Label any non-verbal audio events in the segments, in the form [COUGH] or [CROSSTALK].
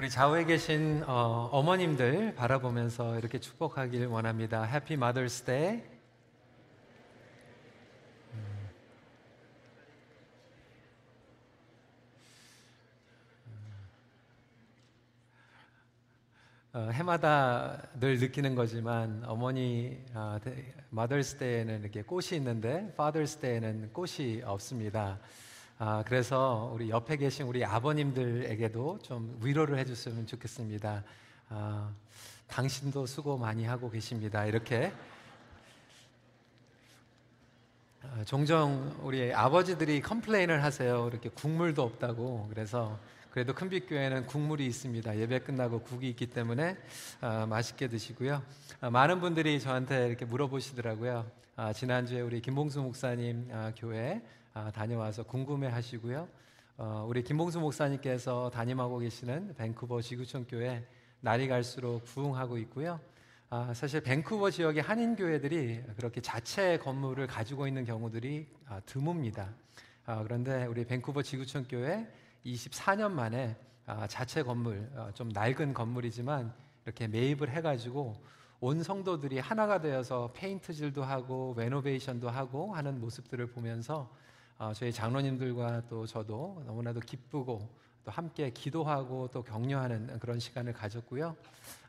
우리 좌우에 계신 어머님들 바라보면서 이렇게 축복하길 원합니다. Happy Mother's Day. 어, 해마다 늘 느끼는 거지만 어머니 Mother's Day에는 이렇게 꽃이 있는데 Father's Day에는 꽃이 없습니다. 아, 그래서 우리 옆에 계신 우리 아버님들에게도 좀 위로를 해줬으면 좋겠습니다. 아, 당신도 수고 많이 하고 계십니다. 이렇게 아, 종종 우리 아버지들이 컴플레인을 하세요. 이렇게 국물도 없다고. 그래서 그래도 큰빛교회는 국물이 있습니다. 예배 끝나고 국이 있기 때문에 아, 맛있게 드시고요. 아, 많은 분들이 저한테 이렇게 물어보시더라고요. 아, 지난주에 우리 김봉수 목사님 아, 교회 아, 다녀와서 궁금해 하시고요. 어, 우리 김봉수 목사님께서 담임하고 계시는 밴쿠버 지구촌 교회 날이 갈수록 부흥하고 있고요. 아, 사실 밴쿠버 지역의 한인 교회들이 그렇게 자체 건물을 가지고 있는 경우들이 아, 드뭅니다. 아, 그런데 우리 밴쿠버 지구촌 교회 24년 만에 아, 자체 건물 어, 좀 낡은 건물이지만 이렇게 매입을 해가지고 온 성도들이 하나가 되어서 페인트질도 하고 renovation도 하고 하는 모습들을 보면서 어, 저희 장로님들과 또 저도 너무나도 기쁘고 또 함께 기도하고 또 격려하는 그런 시간을 가졌고요.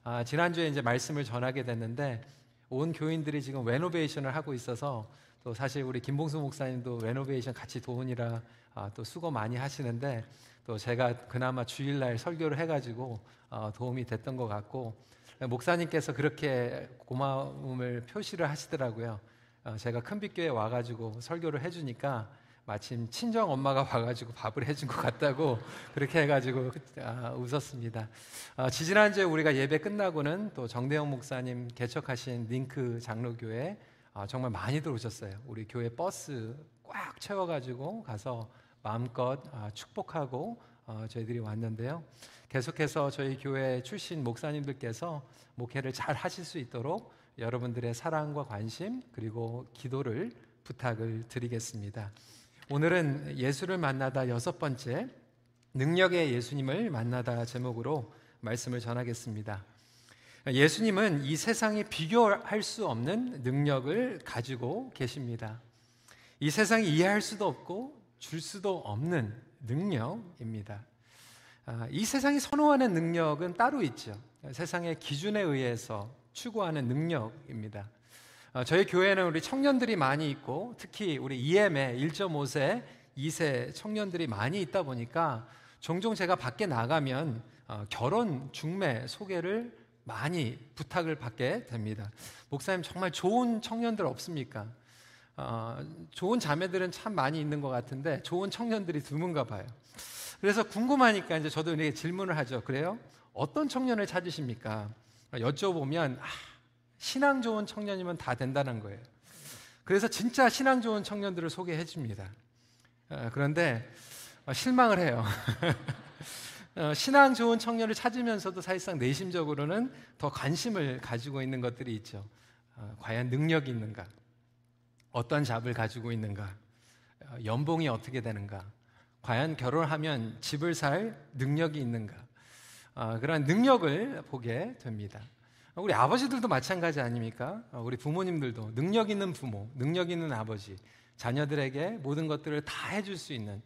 아, 지난주에 이제 말씀을 전하게 됐는데 온 교인들이 지금 renovation을 하고 있어서 또 사실 우리 김봉수 목사님도 renovation 같이 도우느라 아, 또 수고 많이 하시는데 또 제가 그나마 주일날 설교를 해가지고 어, 도움이 됐던 것 같고 목사님께서 그렇게 고마움을 표시를 하시더라고요. 어, 제가 큰빛교회 와가지고 설교를 해주니까 마침 친정 엄마가 와가지고 밥을 해준 것 같다고 그렇게 해가지고 그, 아, 웃었습니다. 아, 지지난주에 우리가 예배 끝나고는 또 정대영 목사님 개척하신 링크 장로교회 아, 정말 많이들 오셨어요. 우리 교회 버스 꽉 채워가지고 가서 마음껏 아, 축복하고 어, 저희들이 왔는데요. 계속해서 저희 교회 출신 목사님들께서 목회를 잘 하실 수 있도록 여러분들의 사랑과 관심 그리고 기도를 부탁을 드리겠습니다. 오늘은 예수를 만나다 여섯 번째 능력의 예수님을 만나다 제목으로 말씀을 전하겠습니다. 예수님은 이 세상이 비교할 수 없는 능력을 가지고 계십니다. 이 세상이 이해할 수도 없고 줄 수도 없는 능력입니다. 아, 이 세상이 선호하는 능력은 따로 있죠. 세상의 기준에 의해서 추구하는 능력입니다. 어, 저희 교회는 우리 청년들이 많이 있고 특히 우리 EM에 1.5세, 2세 청년들이 많이 있다 보니까 종종 제가 밖에 나가면 어, 결혼 중매 소개를 많이 부탁을 받게 됩니다. 목사님 정말 좋은 청년들 없습니까? 어, 좋은 자매들은 참 많이 있는 것 같은데 좋은 청년들이 드문가 봐요. 그래서 궁금하니까 이제 저도 이렇게 질문을 하죠. 그래요? 어떤 청년을 찾으십니까? 여쭤보면 아, 신앙 좋은 청년이면 다 된다는 거예요. 그래서 진짜 신앙 좋은 청년들을 소개해 줍니다. 어, 그런데 어, 실망을 해요. [LAUGHS] 어, 신앙 좋은 청년을 찾으면서도 사실상 내심적으로는 더 관심을 가지고 있는 것들이 있죠. 과연 능력이 있는가? 어떤 잡을 가지고 있는가? 연봉이 어떻게 되는가? 과연 결혼하면 집을 살 능력이 있는가? 그런 능력을 보게 됩니다. 우리 아버지들도 마찬가지 아닙니까? 어, 우리 부모님들도 능력 있는 부모, 능력 있는 아버지, 자녀들에게 모든 것들을 다 해줄 수 있는,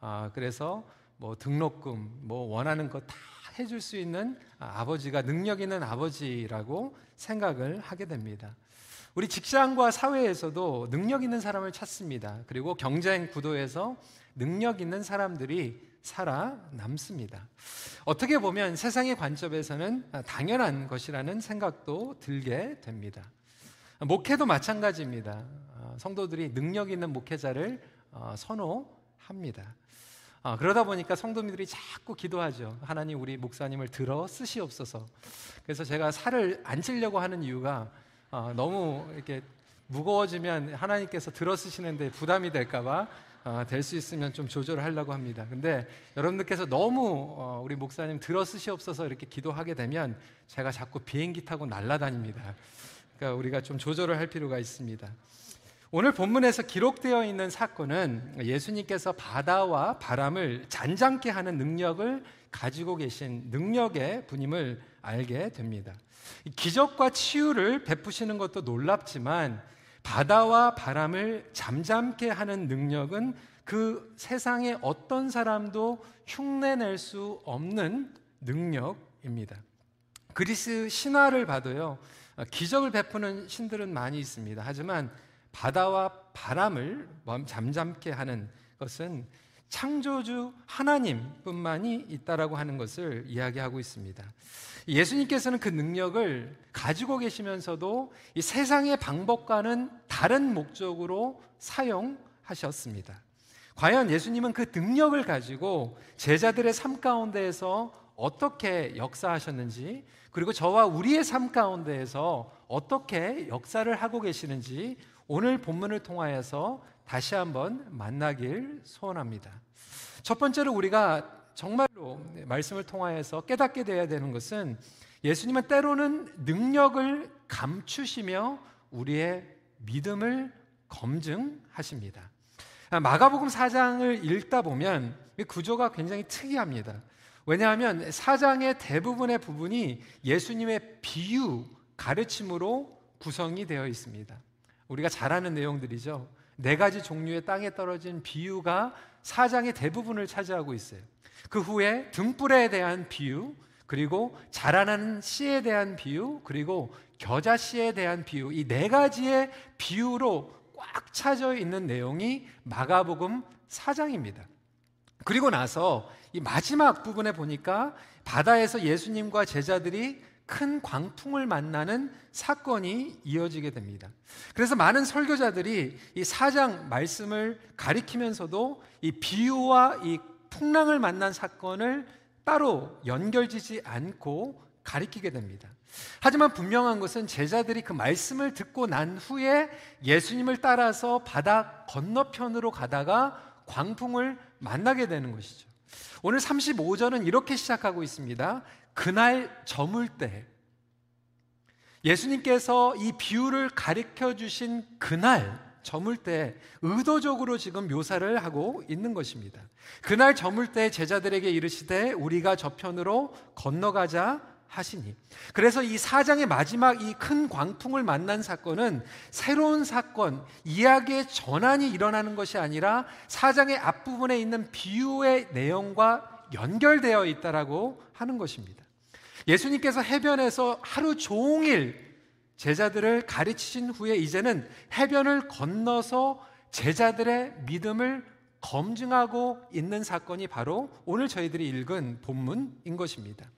아, 그래서 뭐 등록금, 뭐 원하는 것 다 해줄 수 있는 아버지가 능력 있는 아버지라고 생각을 하게 됩니다. 우리 직장과 사회에서도 능력 있는 사람을 찾습니다. 그리고 경쟁 구도에서 능력 있는 사람들이 살아남습니다. 어떻게 보면 세상의 관점에서는 당연한 것이라는 생각도 들게 됩니다. 목회도 마찬가지입니다. 어, 성도들이 능력 있는 목회자를 어, 선호합니다. 어, 그러다 보니까 성도님들이 자꾸 기도하죠. 하나님 우리 목사님을 들어 쓰시옵소서. 그래서 제가 살을 안 찌려고 하는 이유가 너무 이렇게 무거워지면 하나님께서 들어 쓰시는데 부담이 될까봐 어, 될수 있으면 좀 조절을 하려고 합니다. 근데 여러분들께서 너무 어, 우리 목사님 들어 쓰시옵소서 이렇게 기도하게 되면 제가 자꾸 비행기 타고 날아다닙니다. 그러니까 우리가 좀 조절을 할 필요가 있습니다. 오늘 본문에서 기록되어 있는 사건은 예수님께서 바다와 바람을 잔잔케 하는 능력을 가지고 계신 능력의 분임을 알게 됩니다. 기적과 치유를 베푸시는 것도 놀랍지만 바다와 바람을 잠잠케 하는 능력은 그 세상에 어떤 사람도 흉내낼 수 없는 능력입니다. 그리스 신화를 봐도요, 기적을 베푸는 신들은 많이 있습니다. 하지만 바다와 바람을 잠잠케 하는 것은 창조주 하나님뿐만이 있다라고 하는 것을 이야기하고 있습니다. 예수님께서는 그 능력을 가지고 계시면서도 이 세상의 방법과는 다른 목적으로 사용하셨습니다. 과연 예수님은 그 능력을 가지고 제자들의 삶 가운데에서 어떻게 역사하셨는지, 그리고 저와 우리의 삶 가운데에서 어떻게 역사를 하고 계시는지 오늘 본문을 통하여서 다시 한번 만나길 소원합니다. 첫 번째로 우리가 정말로 말씀을 통하여서 깨닫게 되어야 되는 것은 예수님은 때로는 능력을 감추시며 우리의 믿음을 검증하십니다. 마가복음 4장을 읽다 보면 구조가 굉장히 특이합니다. 왜냐하면 4장의 대부분의 부분이 예수님의 비유, 가르침으로 구성이 되어 있습니다. 우리가 잘 아는 내용들이죠. 네 가지 종류의 땅에 떨어진 비유가 사장의 대부분을 차지하고 있어요. 그 후에 등불에 대한 비유, 그리고 자라나는 씨에 대한 비유, 그리고 겨자 씨에 대한 비유, 이 네 가지의 비유로 꽉 차져 있는 내용이 마가복음 4장입니다. 그리고 나서 이 마지막 부분에 보니까 바다에서 예수님과 제자들이 큰 광풍을 만나는 사건이 이어지게 됩니다. 그래서 많은 설교자들이 이 사장 말씀을 가리키면서도 이 비유와 이 풍랑을 만난 사건을 따로 연결지지 않고 가리키게 됩니다. 하지만 분명한 것은 제자들이 그 말씀을 듣고 난 후에 예수님을 따라서 바다 건너편으로 가다가 광풍을 만나게 되는 것이죠. 오늘 35절은 이렇게 시작하고 있습니다. 그날 저물 때 예수님께서 이 비유를 가르쳐 주신 그날 저물 때 의도적으로 지금 묘사를 하고 있는 것입니다. 그날 저물 때 제자들에게 이르시되 우리가 저편으로 건너가자 하시니. 그래서 이 사장의 마지막 이 큰 광풍을 만난 사건은 새로운 사건, 이야기의 전환이 일어나는 것이 아니라 사장의 앞부분에 있는 비유의 내용과 연결되어 있다라고 하는 것입니다. 예수님께서 해변에서 하루 종일 제자들을 가르치신 후에 이제는 해변을 건너서 제자들의 믿음을 검증하고 있는 사건이 바로 오늘 저희들이 읽은 본문인 것입니다.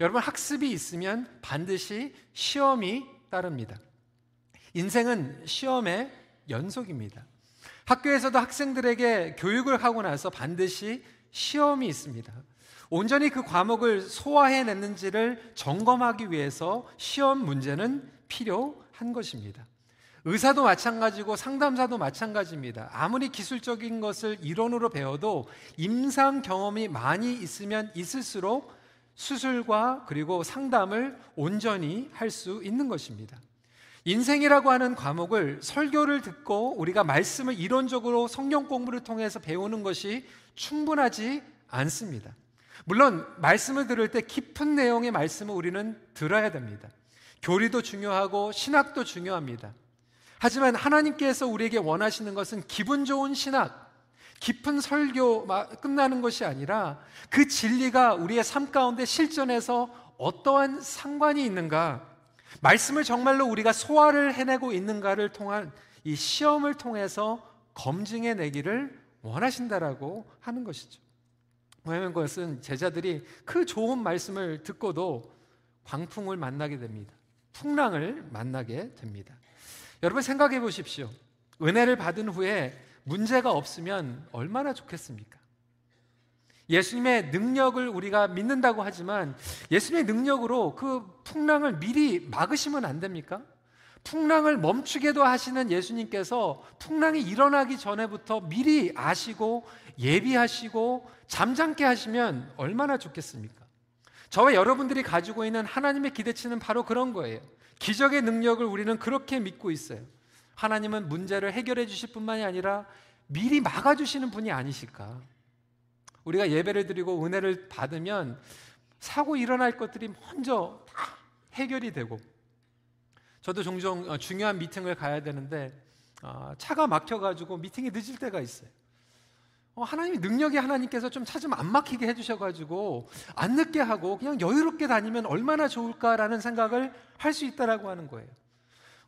여러분 학습이 있으면 반드시 시험이 따릅니다. 인생은 시험의 연속입니다. 학교에서도 학생들에게 교육을 하고 나서 반드시 시험이 있습니다. 온전히 그 과목을 소화해냈는지를 점검하기 위해서 시험 문제는 필요한 것입니다. 의사도 마찬가지고 상담사도 마찬가지입니다. 아무리 기술적인 것을 이론으로 배워도 임상 경험이 많이 있으면 있을수록 수술과 그리고 상담을 온전히 할 수 있는 것입니다. 인생이라고 하는 과목을 설교를 듣고 우리가 말씀을 이론적으로 성경 공부를 통해서 배우는 것이 충분하지 않습니다. 물론 말씀을 들을 때 깊은 내용의 말씀을 우리는 들어야 됩니다. 교리도 중요하고 신학도 중요합니다. 하지만 하나님께서 우리에게 원하시는 것은 기분 좋은 신학, 깊은 설교 끝나는 것이 아니라 그 진리가 우리의 삶 가운데 실전에서 어떠한 상관이 있는가, 말씀을 정말로 우리가 소화를 해내고 있는가를 통한 이 시험을 통해서 검증해 내기를 원하신다라고 하는 것이죠. 왜냐하면 그것은 제자들이 그 좋은 말씀을 듣고도 광풍을 만나게 됩니다. 풍랑을 만나게 됩니다. 여러분 생각해 보십시오. 은혜를 받은 후에 문제가 없으면 얼마나 좋겠습니까? 예수님의 능력을 우리가 믿는다고 하지만 예수님의 능력으로 그 풍랑을 미리 막으시면 안 됩니까? 풍랑을 멈추게도 하시는 예수님께서 풍랑이 일어나기 전에부터 미리 아시고 예비하시고 잠잠게 하시면 얼마나 좋겠습니까? 저와 여러분들이 가지고 있는 하나님의 기대치는 바로 그런 거예요. 기적의 능력을 우리는 그렇게 믿고 있어요. 하나님은 문제를 해결해 주실 뿐만이 아니라 미리 막아 주시는 분이 아니실까? 우리가 예배를 드리고 은혜를 받으면 사고 일어날 것들이 먼저 다 해결이 되고 저도 종종 어, 중요한 미팅을 가야 되는데 어, 차가 막혀가지고 미팅이 늦을 때가 있어요. 어, 하나님이 능력이 하나님께서 좀 차 좀 안 막히게 해주셔가지고 안 늦게 하고 그냥 여유롭게 다니면 얼마나 좋을까라는 생각을 할 수 있다라고 하는 거예요.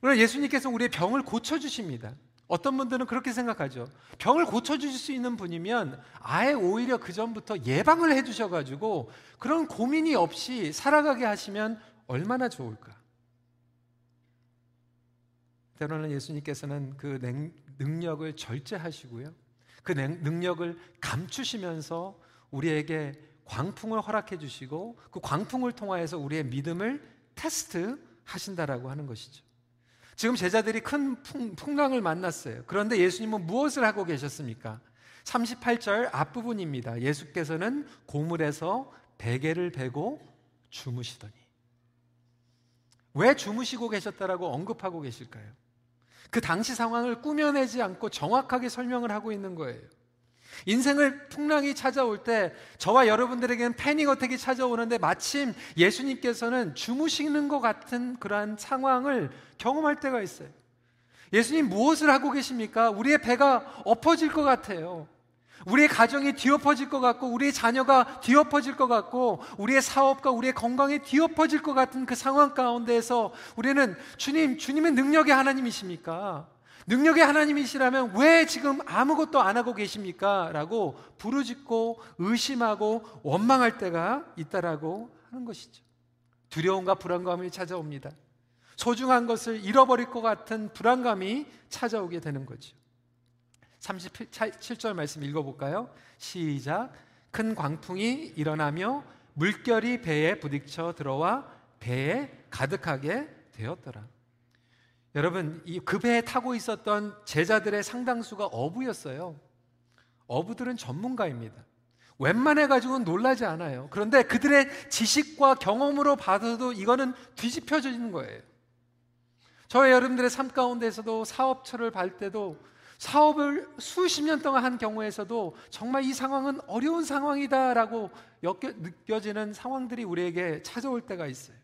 그러나 예수님께서 우리의 병을 고쳐주십니다. 어떤 분들은 그렇게 생각하죠. 병을 고쳐주실 수 있는 분이면 아예 오히려 그 전부터 예방을 해주셔가지고 그런 고민이 없이 살아가게 하시면 얼마나 좋을까. 때로는 예수님께서는 그 능력을 절제하시고요. 그 능력을 감추시면서 우리에게 광풍을 허락해 주시고 그 광풍을 통하여서 우리의 믿음을 테스트 하신다라고 하는 것이죠. 지금 제자들이 큰 풍랑을 만났어요. 그런데 예수님은 무엇을 하고 계셨습니까? 38절 앞부분입니다. 예수께서는 고물에서 베개를 베고 주무시더니 왜 주무시고 계셨다라고 언급하고 계실까요? 그 당시 상황을 꾸며내지 않고 정확하게 설명을 하고 있는 거예요. 인생을 풍랑이 찾아올 때 저와 여러분들에게는 패닉 어택이 찾아오는데 마침 예수님께서는 주무시는 것 같은 그러한 상황을 경험할 때가 있어요. 예수님 무엇을 하고 계십니까? 우리의 배가 엎어질 것 같아요. 우리의 가정이 뒤엎어질 것 같고, 우리의 자녀가 뒤엎어질 것 같고, 우리의 사업과 우리의 건강이 뒤엎어질 것 같은 그 상황 가운데에서 우리는 주님, 주님의 능력의 하나님이십니까? 능력의 하나님이시라면 왜 지금 아무것도 안 하고 계십니까? 라고 부르짖고 의심하고 원망할 때가 있다라고 하는 것이죠. 두려움과 불안감이 찾아옵니다. 소중한 것을 잃어버릴 것 같은 불안감이 찾아오게 되는 거죠. 37절 말씀 읽어볼까요? 시작. 큰 광풍이 일어나며 물결이 배에 부딪혀 들어와 배에 가득하게 되었더라. 여러분, 그 배에 타고 있었던 제자들의 상당수가 어부였어요. 어부들은 전문가입니다. 웬만해 가지고는 놀라지 않아요. 그런데 그들의 지식과 경험으로 봐도 이거는 뒤집혀지는 거예요. 저의 여러분들의 삶 가운데서도 사업처를 발 때도 사업을 수십 년 동안 한 경우에서도 정말 이 상황은 어려운 상황이다라고 느껴지는 상황들이 우리에게 찾아올 때가 있어요.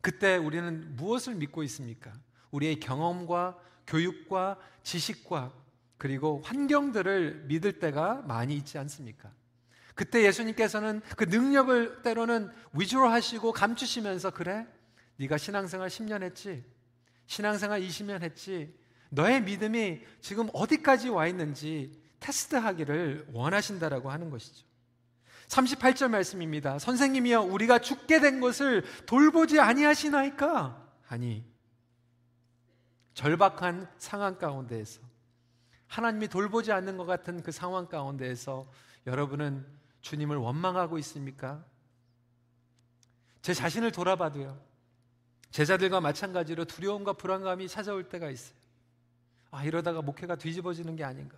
그때 우리는 무엇을 믿고 있습니까? 우리의 경험과 교육과 지식과 그리고 환경들을 믿을 때가 많이 있지 않습니까? 그때 예수님께서는 그 능력을 때로는 위주로 하시고 감추시면서 그래? 네가 신앙생활 10년 했지? 신앙생활 20년 했지? 너의 믿음이 지금 어디까지 와 있는지 테스트하기를 원하신다라고 하는 것이죠. 38절 말씀입니다. 선생님이여 우리가 죽게 된 것을 돌보지 아니하시나이까? 아니 절박한 상황 가운데에서 하나님이 돌보지 않는 것 같은 그 상황 가운데에서 여러분은 주님을 원망하고 있습니까? 제 자신을 돌아봐도요. 제자들과 마찬가지로 두려움과 불안감이 찾아올 때가 있어요. 아, 이러다가 목회가 뒤집어지는 게 아닌가.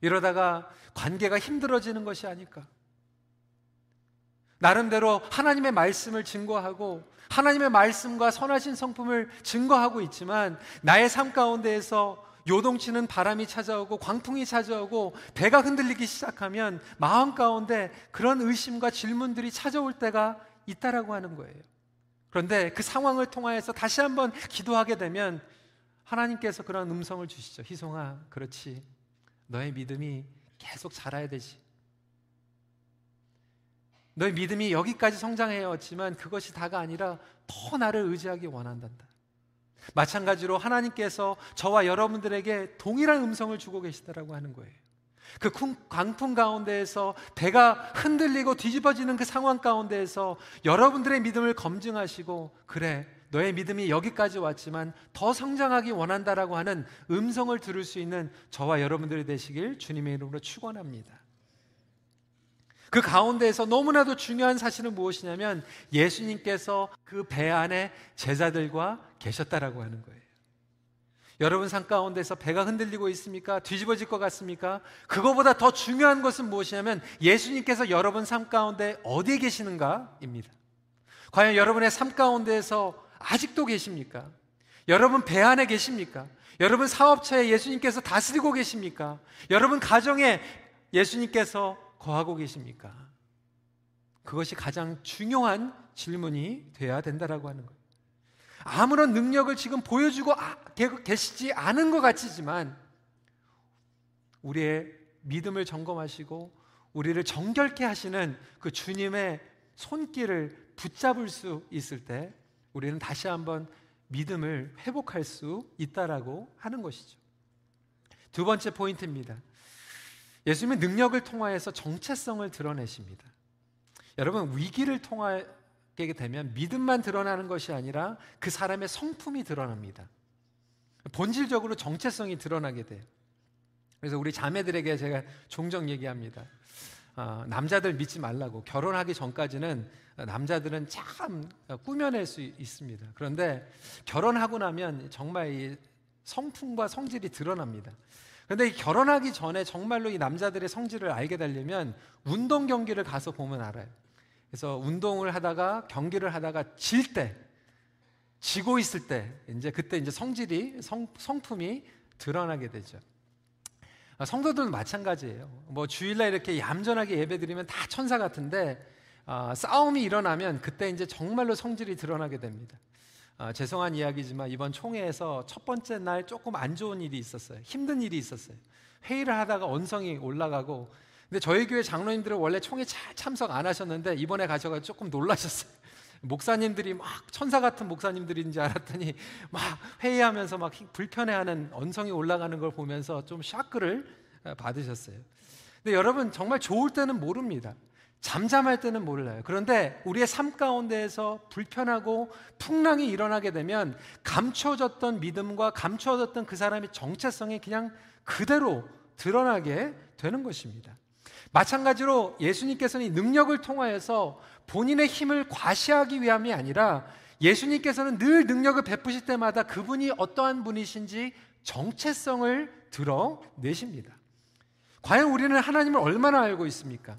이러다가 관계가 힘들어지는 것이 아닐까. 나름대로 하나님의 말씀을 증거하고 하나님의 말씀과 선하신 성품을 증거하고 있지만 나의 삶 가운데에서 요동치는 바람이 찾아오고 광풍이 찾아오고 배가 흔들리기 시작하면 마음 가운데 그런 의심과 질문들이 찾아올 때가 있다라고 하는 거예요. 그런데 그 상황을 통하여서 다시 한번 기도하게 되면 하나님께서 그런 음성을 주시죠. 희송아, 그렇지. 너의 믿음이 계속 자라야 되지. 너의 믿음이 여기까지 성장해왔지만 그것이 다가 아니라 더 나를 의지하기 원한단다. 마찬가지로 하나님께서 저와 여러분들에게 동일한 음성을 주고 계시다라고 하는 거예요. 그 광풍 가운데에서 배가 흔들리고 뒤집어지는 그 상황 가운데에서 여러분들의 믿음을 검증하시고 그래 너의 믿음이 여기까지 왔지만 더 성장하기 원한다라고 하는 음성을 들을 수 있는 저와 여러분들이 되시길 주님의 이름으로 축원합니다. 그 가운데에서 너무나도 중요한 사실은 무엇이냐면 예수님께서 그 배 안에 제자들과 계셨다라고 하는 거예요. 여러분 삶 가운데서 배가 흔들리고 있습니까? 뒤집어질 것 같습니까? 그거보다 더 중요한 것은 무엇이냐면 예수님께서 여러분 삶 가운데 어디에 계시는가입니다. 과연 여러분의 삶 가운데에서 아직도 계십니까? 여러분 배 안에 계십니까? 여러분 사업처에 예수님께서 다스리고 계십니까? 여러분 가정에 예수님께서 거하고 계십니까? 그것이 가장 중요한 질문이 돼야 된다라고 하는 거예요. 아무런 능력을 지금 보여주고 아, 계시지 않은 것 같지만 우리의 믿음을 점검하시고 우리를 정결케 하시는 그 주님의 손길을 붙잡을 수 있을 때 우리는 다시 한번 믿음을 회복할 수 있다라고 하는 것이죠. 두 번째 포인트입니다. 예수님의 능력을 통하여서 정체성을 드러내십니다. 여러분 위기를 통하게 되면 믿음만 드러나는 것이 아니라 그 사람의 성품이 드러납니다. 본질적으로 정체성이 드러나게 돼요. 그래서 우리 자매들에게 제가 종종 얘기합니다. 어, 남자들 믿지 말라고 결혼하기 전까지는 남자들은 참 꾸며낼 수 있습니다. 그런데 결혼하고 나면 정말 이 성품과 성질이 드러납니다. 그런데 결혼하기 전에 정말로 이 남자들의 성질을 알게 되려면 운동 경기를 가서 보면 알아요. 그래서 운동을 하다가 경기를 하다가 질 때, 지고 있을 때, 이제 그때 이제 성질이 성, 성품이 드러나게 되죠. 아, 성도들도 마찬가지예요. 뭐 주일날 이렇게 얌전하게 예배드리면 다 천사 같은데 아, 싸움이 일어나면 그때 이제 정말로 성질이 드러나게 됩니다. 아, 죄송한 이야기지만 이번 총회에서 첫 번째 날 조금 안 좋은 일이 있었어요. 힘든 일이 있었어요. 회의를 하다가 언성이 올라가고 근데 저희 교회 장로님들은 원래 총회 잘 참석 안 하셨는데 이번에 가셔가 조금 놀라셨어요. 목사님들이 막 천사 같은 목사님들인지 알았더니 막 회의하면서 막 불편해하는 언성이 올라가는 걸 보면서 좀 샤크를 받으셨어요. 근데 여러분 정말 좋을 때는 모릅니다. 잠잠할 때는 몰라요. 그런데 우리의 삶 가운데에서 불편하고 풍랑이 일어나게 되면 감춰졌던 믿음과 감춰졌던 그 사람의 정체성이 그냥 그대로 드러나게 되는 것입니다. 마찬가지로 예수님께서는 능력을 통하여서 본인의 힘을 과시하기 위함이 아니라 예수님께서는 늘 능력을 베푸실 때마다 그분이 어떠한 분이신지 정체성을 드러내십니다. 과연 우리는 하나님을 얼마나 알고 있습니까?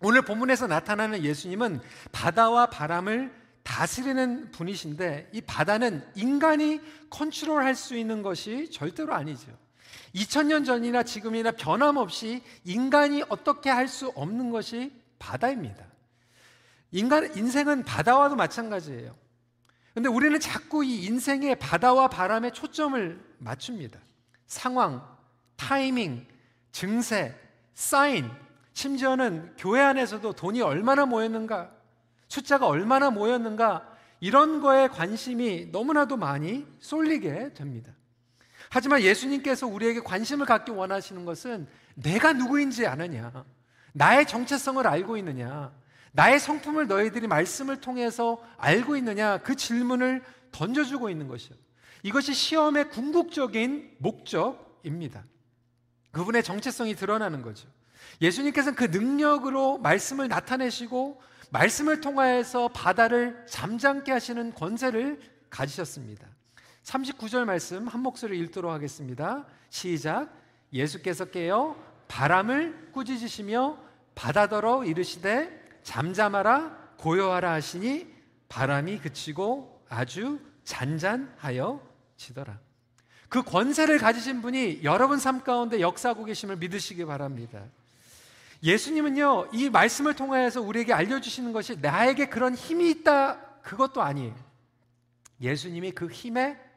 오늘 본문에서 나타나는 예수님은 바다와 바람을 다스리는 분이신데 이 바다는 인간이 컨트롤할 수 있는 것이 절대로 아니죠. 2000년 전이나 지금이나 변함없이 인간이 어떻게 할 수 없는 것이 바다입니다. 인간 인생은 바다와도 마찬가지예요. 근데 우리는 자꾸 이 인생의 바다와 바람에 초점을 맞춥니다. 상황, 타이밍, 증세, 사인, 심지어는 교회 안에서도 돈이 얼마나 모였는가, 숫자가 얼마나 모였는가, 이런 거에 관심이 너무나도 많이 쏠리게 됩니다. 하지만 예수님께서 우리에게 관심을 갖기 원하시는 것은 내가 누구인지 아느냐, 나의 정체성을 알고 있느냐, 나의 성품을 너희들이 말씀을 통해서 알고 있느냐, 그 질문을 던져주고 있는 것이요. 이것이 시험의 궁극적인 목적입니다. 그분의 정체성이 드러나는 거죠. 예수님께서는 그 능력으로 말씀을 나타내시고 말씀을 통하여서 바다를 잠잠게 하시는 권세를 가지셨습니다. 39절 말씀 한 목소리 읽도록 하겠습니다. 시작. 예수께서 깨어 바람을 꾸짖으시며 바다더러 이르시되 잠잠하라 고요하라 하시니 바람이 그치고 아주 잔잔하여 지더라. 그 권세를 가지신 분이 여러분 삶 가운데 역사하고 계심을 믿으시기 바랍니다. 예수님은요, 이 말씀을 통하여서 우리에게 알려주시는 것이 나에게 그런 힘이 있다, 그것도 아니에요. 예수님이 그 힘의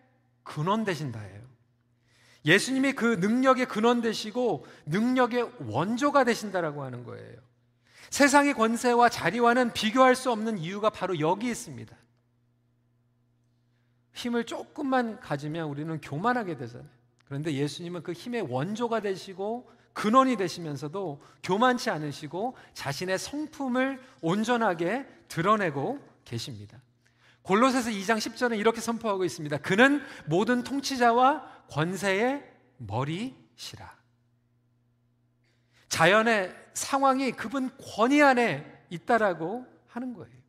근원 되신다예요. 예수님이 그 능력의 근원 되시고 능력의 원조가 되신다라고 하는 거예요. 세상의 권세와 자리와는 비교할 수 없는 이유가 바로 여기 있습니다. 힘을 조금만 가지면 우리는 교만하게 되잖아요. 그런데 예수님은 그 힘의 원조가 되시고 근원이 되시면서도 교만치 않으시고 자신의 성품을 온전하게 드러내고 계십니다. 골로새서 2장 10절은 이렇게 선포하고 있습니다. 그는 모든 통치자와 권세의 머리시라. 자연의 상황이 그분 권위 안에 있다라고 하는 거예요.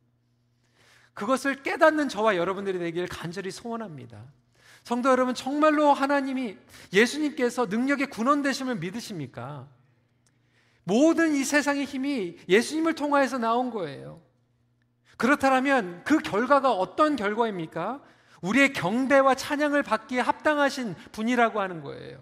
그것을 깨닫는 저와 여러분들이 되기를 간절히 소원합니다. 성도 여러분, 정말로 하나님이 예수님께서 능력의 군원 되심을 믿으십니까? 모든 이 세상의 힘이 예수님을 통하여서 나온 거예요. 그렇다면 그 결과가 어떤 결과입니까? 우리의 경배와 찬양을 받기에 합당하신 분이라고 하는 거예요.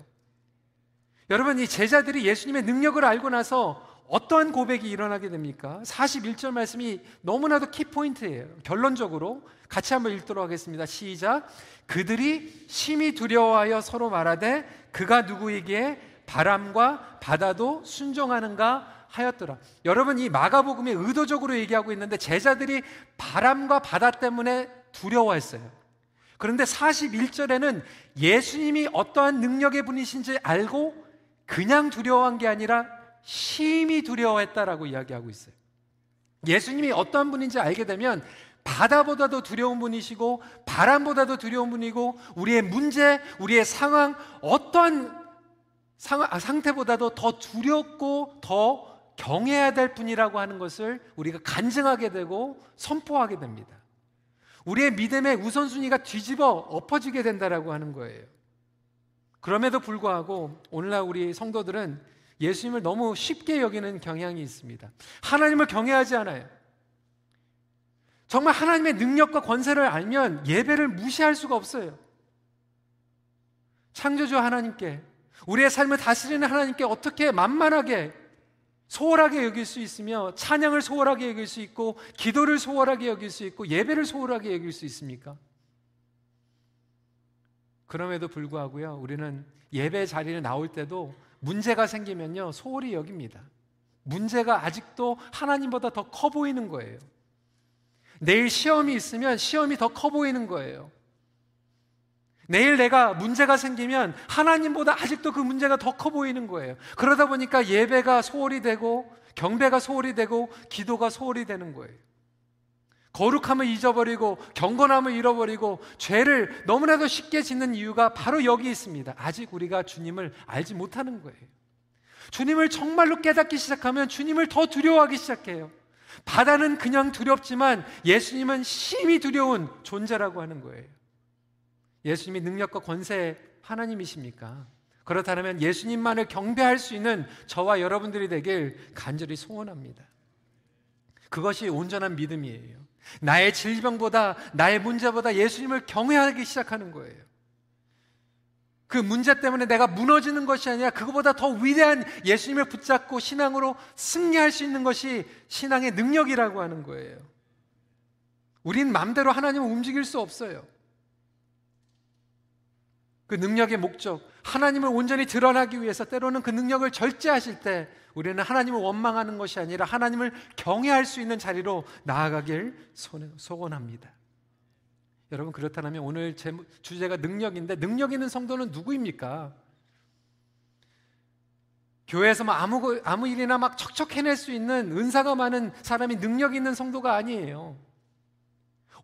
여러분, 이 제자들이 예수님의 능력을 알고 나서 어떠한 고백이 일어나게 됩니까? 41절 말씀이 너무나도 키포인트예요. 결론적으로 같이 한번 읽도록 하겠습니다. 시작. 그들이 심히 두려워하여 서로 말하되 그가 누구이기에 바람과 바다도 순종하는가 하였더라. 여러분 이 마가복음이 의도적으로 얘기하고 있는데 제자들이 바람과 바다 때문에 두려워했어요. 그런데 41절에는 예수님이 어떠한 능력의 분이신지 알고 그냥 두려워한 게 아니라 심히 두려워했다라고 이야기하고 있어요. 예수님이 어떠한 분인지 알게 되면 바다보다도 두려운 분이시고 바람보다도 두려운 분이고 우리의 문제, 우리의 상황, 어떠한 아, 상태보다도 더 두렵고 더 경해야 될 분이라고 하는 것을 우리가 간증하게 되고 선포하게 됩니다. 우리의 믿음의 우선순위가 뒤집어 엎어지게 된다라고 하는 거예요. 그럼에도 불구하고 오늘날 우리 성도들은 예수님을 너무 쉽게 여기는 경향이 있습니다. 하나님을 경외하지 않아요. 정말 하나님의 능력과 권세를 알면 예배를 무시할 수가 없어요. 창조주 하나님께, 우리의 삶을 다스리는 하나님께 어떻게 만만하게 소홀하게 여길 수 있으며 찬양을 소홀하게 여길 수 있고 기도를 소홀하게 여길 수 있고 예배를 소홀하게 여길 수 있습니까? 그럼에도 불구하고요. 우리는 예배 자리에 나올 때도 문제가 생기면요. 소홀히 여깁니다. 문제가 아직도 하나님보다 더 커 보이는 거예요. 내일 시험이 있으면 시험이 더 커 보이는 거예요. 내일 내가 문제가 생기면 하나님보다 아직도 그 문제가 더 커 보이는 거예요. 그러다 보니까 예배가 소홀히 되고 경배가 소홀히 되고 기도가 소홀히 되는 거예요. 거룩함을 잊어버리고 경건함을 잃어버리고 죄를 너무나도 쉽게 짓는 이유가 바로 여기 있습니다. 아직 우리가 주님을 알지 못하는 거예요. 주님을 정말로 깨닫기 시작하면 주님을 더 두려워하기 시작해요. 바다는 그냥 두렵지만 예수님은 심히 두려운 존재라고 하는 거예요. 예수님이 능력과 권세 하나님이십니까? 그렇다면 예수님만을 경배할 수 있는 저와 여러분들이 되길 간절히 소원합니다. 그것이 온전한 믿음이에요. 나의 질병보다, 나의 문제보다 예수님을 경외하기 시작하는 거예요. 그 문제 때문에 내가 무너지는 것이 아니라 그거보다 더 위대한 예수님을 붙잡고 신앙으로 승리할 수 있는 것이 신앙의 능력이라고 하는 거예요. 우린 마음대로 하나님을 움직일 수 없어요. 그 능력의 목적, 하나님을 온전히 드러나기 위해서 때로는 그 능력을 절제하실 때 우리는 하나님을 원망하는 것이 아니라 하나님을 경외할 수 있는 자리로 나아가길 소원합니다. 여러분 그렇다면 오늘 제 주제가 능력인데 능력 있는 성도는 누구입니까? 교회에서 뭐 아무 아무 일이나 막 척척 해낼 수 있는 은사가 많은 사람이 능력 있는 성도가 아니에요.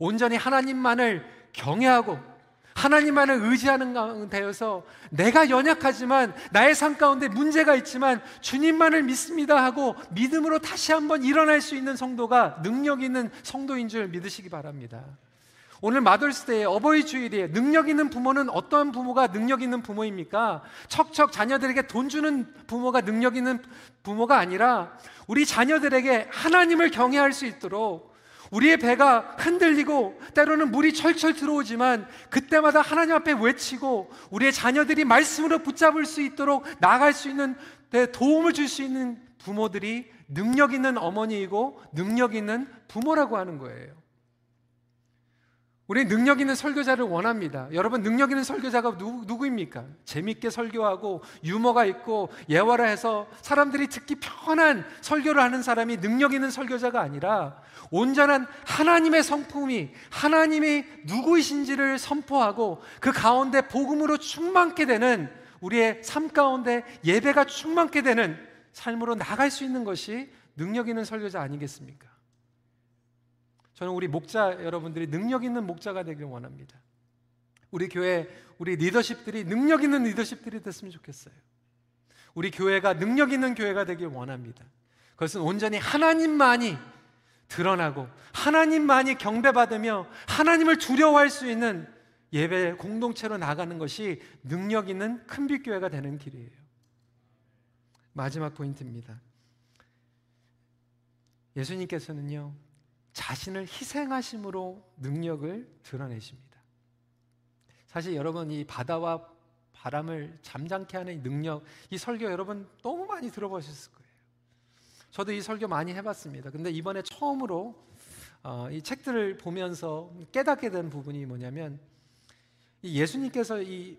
온전히 하나님만을 경외하고 하나님만을 의지하는 가운데여서 내가 연약하지만 나의 삶 가운데 문제가 있지만 주님만을 믿습니다 하고 믿음으로 다시 한번 일어날 수 있는 성도가 능력 있는 성도인 줄 믿으시기 바랍니다. 오늘 마더스데이 어버이 주일이에요. 능력 있는 부모는 어떤 부모가 능력 있는 부모입니까? 척척 자녀들에게 돈 주는 부모가 능력 있는 부모가 아니라 우리 자녀들에게 하나님을 경외할 수 있도록 우리의 배가 흔들리고 때로는 물이 철철 들어오지만 그때마다 하나님 앞에 외치고 우리의 자녀들이 말씀으로 붙잡을 수 있도록 나아갈 수 있는 도움을 줄 수 있는 부모들이 능력 있는 어머니이고 능력 있는 부모라고 하는 거예요. 우리 능력 있는 설교자를 원합니다. 여러분 능력 있는 설교자가 누구, 누구입니까? 재밌게 설교하고 유머가 있고 예화를 해서 사람들이 듣기 편한 설교를 하는 사람이 능력 있는 설교자가 아니라 온전한 하나님의 성품이 하나님이 누구이신지를 선포하고 그 가운데 복음으로 충만케 되는 우리의 삶 가운데 예배가 충만케 되는 삶으로 나갈 수 있는 것이 능력 있는 설교자 아니겠습니까? 저는 우리 목자 여러분들이 능력 있는 목자가 되길 원합니다. 우리 교회 우리 리더십들이 능력 있는 리더십들이 됐으면 좋겠어요. 우리 교회가 능력 있는 교회가 되길 원합니다. 그것은 온전히 하나님만이 드러나고 하나님만이 경배받으며 하나님을 두려워할 수 있는 예배 공동체로 나가는 것이 능력 있는 큰빛 교회가 되는 길이에요. 마지막 포인트입니다. 예수님께서는요. 자신을 희생하심으로 능력을 드러내십니다. 사실 여러분 이 바다와 바람을 잠잠케 하는 능력, 이 설교 여러분 너무 많이 들어보셨을 거예요. 저도 이 설교 많이 해봤습니다. 근데 이번에 처음으로 어, 이 책들을 보면서 깨닫게 된 부분이 뭐냐면 이 예수님께서 이,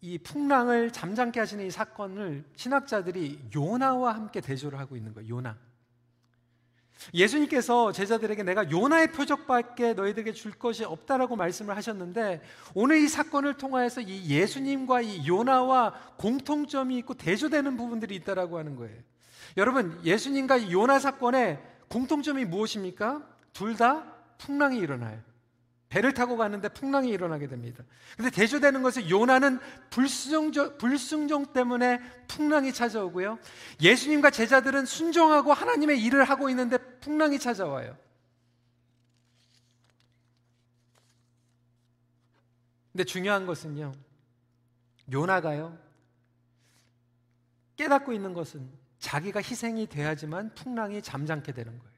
이 풍랑을 잠잠케 하시는 이 사건을 신학자들이 요나와 함께 대조를 하고 있는 거예요. 요나. 예수님께서 제자들에게 내가 요나의 표적밖에 너희들에게 줄 것이 없다라고 말씀을 하셨는데 오늘 이 사건을 통하여서 이 예수님과 이 요나와 공통점이 있고 대조되는 부분들이 있다라고 하는 거예요. 여러분, 예수님과 이 요나 사건의 공통점이 무엇입니까? 둘 다 풍랑이 일어나요. 배를 타고 가는데 풍랑이 일어나게 됩니다. 근데 대조되는 것은 요나는 불순종, 불순종 때문에 풍랑이 찾아오고요. 예수님과 제자들은 순종하고 하나님의 일을 하고 있는데 풍랑이 찾아와요. 근데 중요한 것은요. 요나가요. 깨닫고 있는 것은 자기가 희생이 돼야지만 풍랑이 잠잠게 되는 거예요.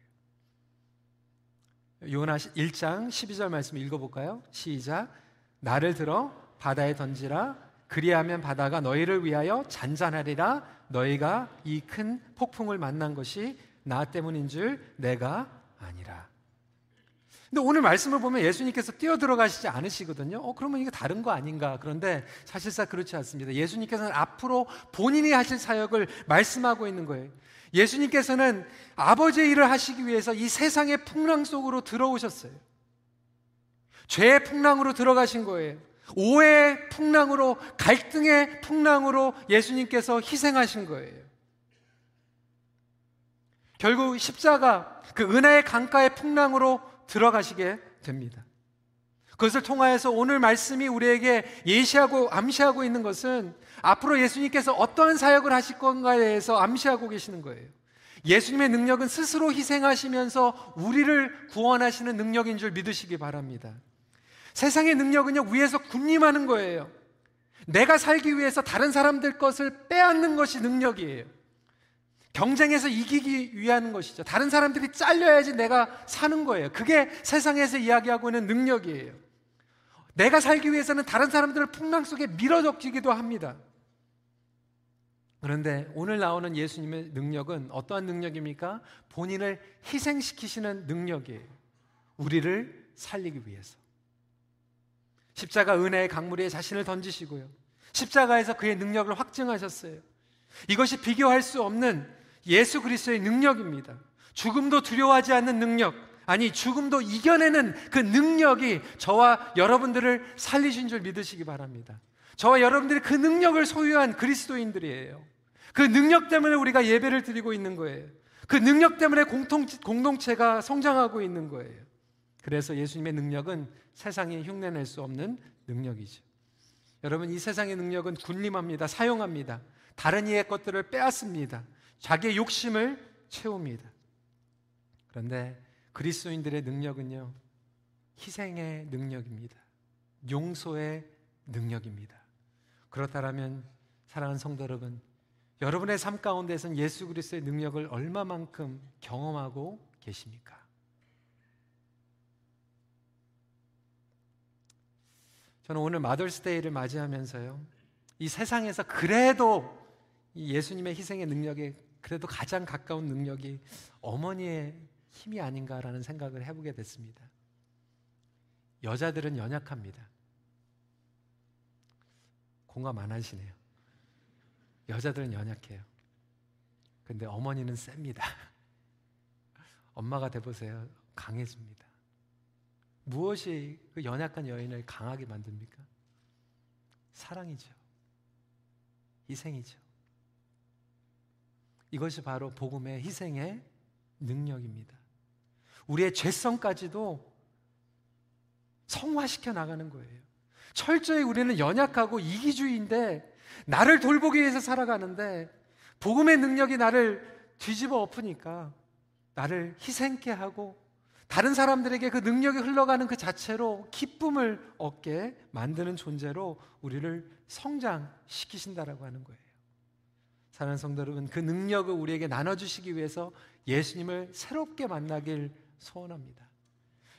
요나 1장 12절 말씀 읽어볼까요? 시작. 나를 들어 바다에 던지라. 그리하면 바다가 너희를 위하여 잔잔하리라. 너희가 이 큰 폭풍을 만난 것이 나 때문인 줄 내가 아니라. 근데 오늘 말씀을 보면 예수님께서 뛰어 들어가시지 않으시거든요. 어, 그러면 이게 다른 거 아닌가? 그런데 사실상 그렇지 않습니다. 예수님께서는 앞으로 본인이 하실 사역을 말씀하고 있는 거예요. 예수님께서는 아버지의 일을 하시기 위해서 이 세상의 풍랑 속으로 들어오셨어요. 죄의 풍랑으로 들어가신 거예요. 오해의 풍랑으로, 갈등의 풍랑으로 예수님께서 희생하신 거예요. 결국 십자가, 그 은혜의 강가의 풍랑으로 들어가시게 됩니다. 그것을 통하여서 오늘 말씀이 우리에게 예시하고 암시하고 있는 것은 앞으로 예수님께서 어떠한 사역을 하실 건가에 대해서 암시하고 계시는 거예요. 예수님의 능력은 스스로 희생하시면서 우리를 구원하시는 능력인 줄 믿으시기 바랍니다. 세상의 능력은요, 위에서 군림하는 거예요. 내가 살기 위해서 다른 사람들 것을 빼앗는 것이 능력이에요. 경쟁에서 이기기 위한 것이죠. 다른 사람들이 잘려야지 내가 사는 거예요. 그게 세상에서 이야기하고 있는 능력이에요. 내가 살기 위해서는 다른 사람들을 풍랑 속에 밀어적기도 합니다. 그런데 오늘 나오는 예수님의 능력은 어떠한 능력입니까? 본인을 희생시키시는 능력이에요. 우리를 살리기 위해서. 십자가 은혜의 강물에 자신을 던지시고요. 십자가에서 그의 능력을 확증하셨어요. 이것이 비교할 수 없는 예수 그리스도의 능력입니다. 죽음도 두려워하지 않는 능력, 아니 죽음도 이겨내는 그 능력이 저와 여러분들을 살리신 줄 믿으시기 바랍니다. 저와 여러분들이 그 능력을 소유한 그리스도인들이에요. 그 능력 때문에 우리가 예배를 드리고 있는 거예요. 그 능력 때문에 공통, 공동체가 성장하고 있는 거예요. 그래서 예수님의 능력은 세상에 흉내낼 수 없는 능력이죠. 여러분, 이 세상의 능력은 군림합니다. 사용합니다. 다른 이의 것들을 빼앗습니다. 자기의 욕심을 채웁니다. 그런데 그리스도인들의 능력은요, 희생의 능력입니다. 용서의 능력입니다. 그렇다면 사랑하는 성도 여러분, 여러분의 삶 가운데서는 예수 그리스도의 능력을 얼마만큼 경험하고 계십니까? 저는 오늘 마더스데이를 맞이하면서요. 이 세상에서 그래도 이 예수님의 희생의 능력에 그래도 가장 가까운 능력이 어머니의 힘이 아닌가라는 생각을 해보게 됐습니다. 여자들은 연약합니다. 공감 안 하시네요. 여자들은 연약해요. 근데 어머니는 셉니다. [LAUGHS] 엄마가 돼보세요. 강해집니다. 무엇이 그 연약한 여인을 강하게 만듭니까? 사랑이죠. 희생이죠. 이것이 바로 복음의 희생의 능력입니다. 우리의 죄성까지도 성화시켜 나가는 거예요. 철저히 우리는 연약하고 이기주의인데 나를 돌보기 위해서 살아가는데 복음의 능력이 나를 뒤집어 엎으니까 나를 희생케 하고 다른 사람들에게 그 능력이 흘러가는 그 자체로 기쁨을 얻게 만드는 존재로 우리를 성장시키신다라고 하는 거예요. 사랑하는 성도 여러분, 그 능력을 우리에게 나눠주시기 위해서 예수님을 새롭게 만나길 소원합니다.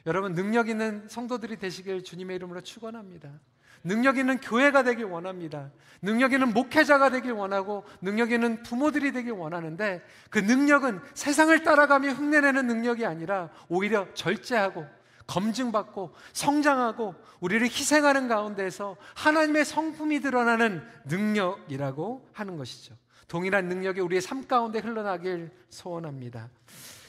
여러분 능력 있는 성도들이 되시길 주님의 이름으로 축원합니다. 능력 있는 교회가 되길 원합니다. 능력 있는 목회자가 되길 원하고 능력 있는 부모들이 되길 원하는데 그 능력은 세상을 따라가며 흉내내는 능력이 아니라 오히려 절제하고 검증받고 성장하고 우리를 희생하는 가운데서 하나님의 성품이 드러나는 능력이라고 하는 것이죠. 동일한 능력이 우리의 삶 가운데 흘러나길 소원합니다.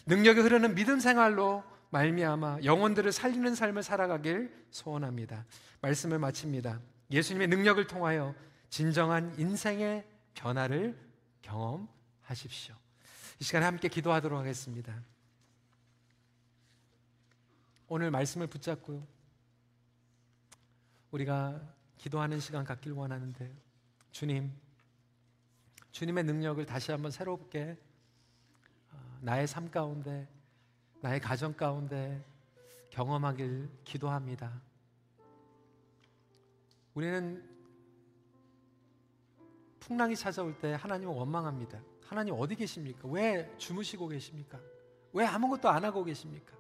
능력이 흐르는 믿음 생활로 말미암아 영혼들을 살리는 삶을 살아가길 소원합니다. 말씀을 마칩니다. 예수님의 능력을 통하여 진정한 인생의 변화를 경험하십시오. 이 시간에 함께 기도하도록 하겠습니다. 오늘 말씀을 붙잡고 우리가 기도하는 시간 갖길 원하는데 주님, 주님의 능력을 다시 한번 새롭게 어, 나의 삶 가운데, 나의 가정 가운데 경험하길 기도합니다. 우리는 풍랑이 찾아올 때 하나님은 원망합니다. 하나님 어디 계십니까? 왜 주무시고 계십니까? 왜 아무것도 안 하고 계십니까?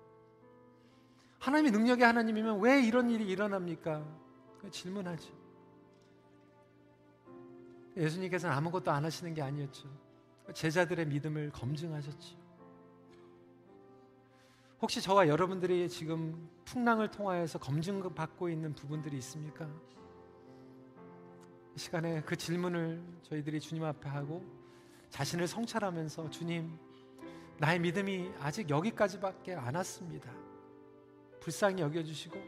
하나님의 능력의 하나님이면 왜 이런 일이 일어납니까? 질문하죠. 예수님께서는 아무것도 안 하시는 게 아니었죠. 제자들의 믿음을 검증하셨죠. 혹시 저와 여러분들이 지금 풍랑을 통하여서 검증받고 있는 부분들이 있습니까? 이 시간에 그 질문을 저희들이 주님 앞에 하고 자신을 성찰하면서 주님, 나의 믿음이 아직 여기까지밖에 안 왔습니다. 불쌍히 여겨주시고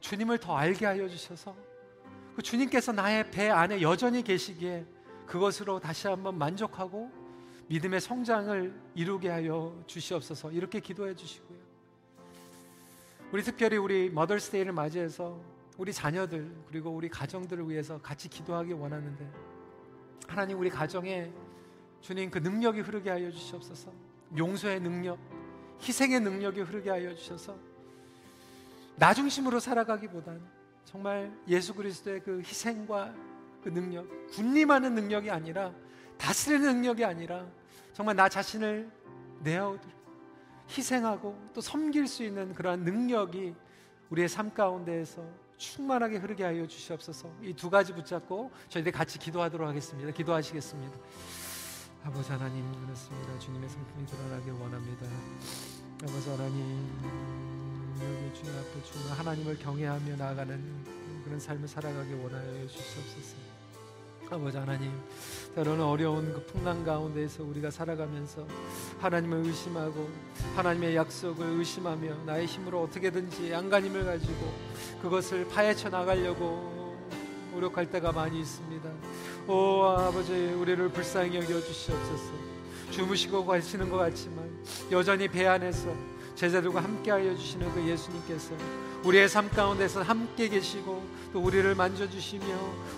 주님을 더 알게 하여 주셔서 그 주님께서 나의 배 안에 여전히 계시기에 그것으로 다시 한번 만족하고 믿음의 성장을 이루게 하여 주시옵소서 이렇게 기도해 주시고요. 우리 특별히 우리 머더스데이를 맞이해서 우리 자녀들 그리고 우리 가정들을 위해서 같이 기도하기 원하는데 하나님 우리 가정에 주님 그 능력이 흐르게 하여 주시옵소서 용서의 능력 희생의 능력이 흐르게 하여 주셔서 나 중심으로 살아가기보단 정말 예수 그리스도의 그 희생과 그 능력, 군림하는 능력이 아니라 다스리는 능력이 아니라 정말 나 자신을 내어드리 희생하고 또 섬길 수 있는 그러한 능력이 우리의 삶 가운데에서 충만하게 흐르게 하여 주시옵소서. 이 두 가지 붙잡고 저희들 같이 기도하도록 하겠습니다. 기도하시겠습니다. 아버지 하나님 그렇습니다. 주님의 성품이 드러나길 원합니다. 아버지 하나님 여기 주님 앞에 주님 하나님을 경외하며 나아가는 그런 삶을 살아가기 원하여 주시옵소서. 아버지 하나님, 때로는 어려운 그 풍랑 가운데에서 우리가 살아가면서 하나님을 의심하고 하나님의 약속을 의심하며 나의 힘으로 어떻게든지 안간힘을 가지고 그것을 파헤쳐 나가려고 노력할 때가 많이 있습니다. 오 아버지, 우리를 불쌍히 여겨 주시옵소서. 주무시고 가시는 것 같지만 여전히 배 안에서 제자들과 함께하여 주시는 그 예수님께서 우리의 삶 가운데서 함께 계시고 또 우리를 만져주시며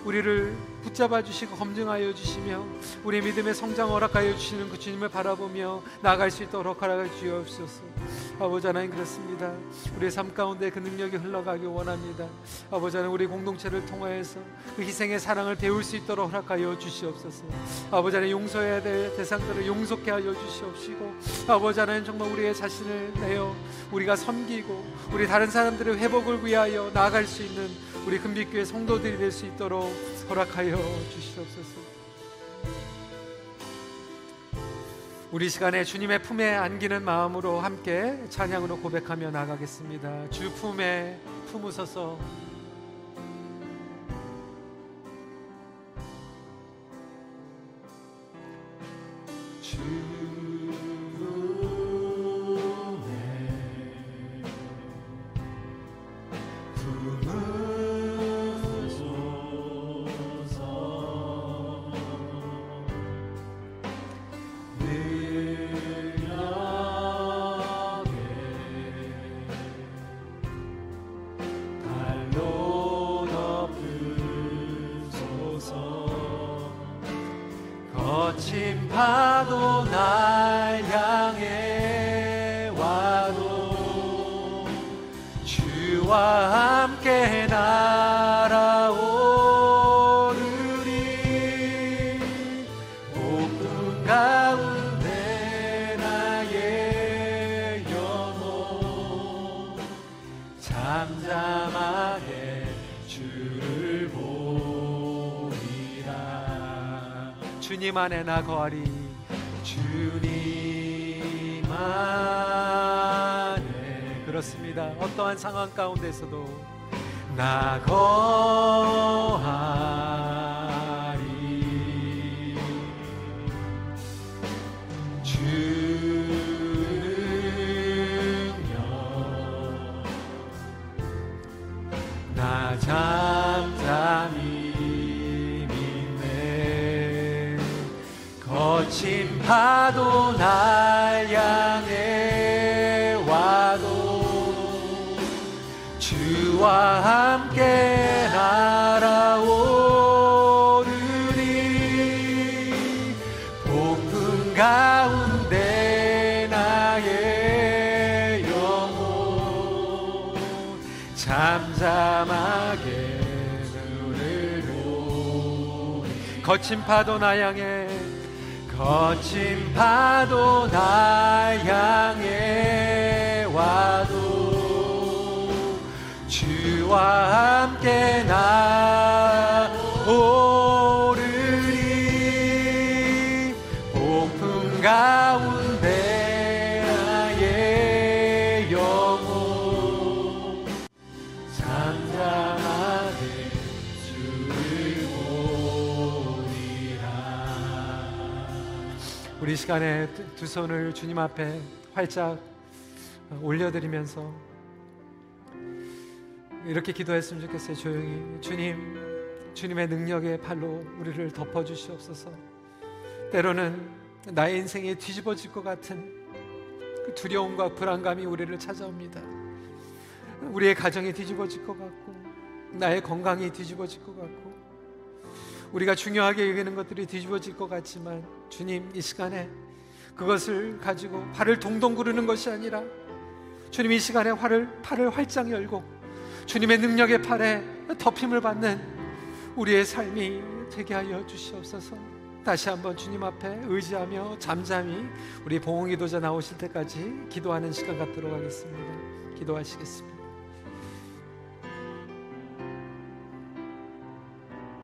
우리를 붙잡아 주시고 검증하여 주시며 우리 믿음의 성장 허락하여 주시는 그 주님을 바라보며 나아갈 수 있도록 허락하 주옵소서. 아버지 하나님 그렇습니다. 우리의 삶 가운데 그 능력이 흘러가기 원합니다. 아버지 하나님 우리 공동체를 통하여서 그 희생의 사랑을 배울 수 있도록 허락하여 주시옵소서. 아버지 하나님 용서해야 될 대상들을 용서케 하여 주시옵시고 아버지 하나님 정말 우리의 자신을 내어 우리가 섬기고 우리 다른 사람들의 회복을 위하여 나아갈 수 있는 우리 금빛교회 성도들이 될 수 있도록 허락하여 주시옵소서. 우리 시간에 주님의 품에 안기는 마음으로 함께 찬양으로 고백하며 나가겠습니다. 주 품에 품으소서. 안에 나 거하리. 주님 안에 그렇습니다. 어떠한 상황 가운데서도 나 거하리. 주는요 나잠 거친 파도 날 향해 와도 주와 함께 날아오르리 폭풍 가운데 나의 영혼 잠잠하게 거친 파도 나 향해 거친 파도 나 향해 와도 주와 함께 나 오르리. 폭풍 가운데 시간에 두- 두 손을 주님 앞에 활짝 올려드리면서 이렇게 기도했으면 좋겠어요. 조용히. 주님 주님의 능력의 팔로 우리를 덮어 주시옵소서. 때로는 나의 인생이 뒤집어질 것 같은 그 두려움과 불안감이 우리를 찾아옵니다. 우리의 가정이 뒤집어질 것 같고 나의 건강이 뒤집어질 것 같고 우리가 중요하게 여기는 것들이 뒤집어질 것 같지만 주님 이 시간에 그것을 가지고 팔을 동동 구르는 것이 아니라 주님 이 시간에 팔을 팔을 활짝 열고 주님의 능력의 팔에 덮임을 받는 우리의 삶이 되게 하여 주시옵소서. 다시 한번 주님 앞에 의지하며 잠잠히 우리 봉홍 기도자 나오실 때까지 기도하는 시간 갖도록 하겠습니다. 기도하시겠습니다.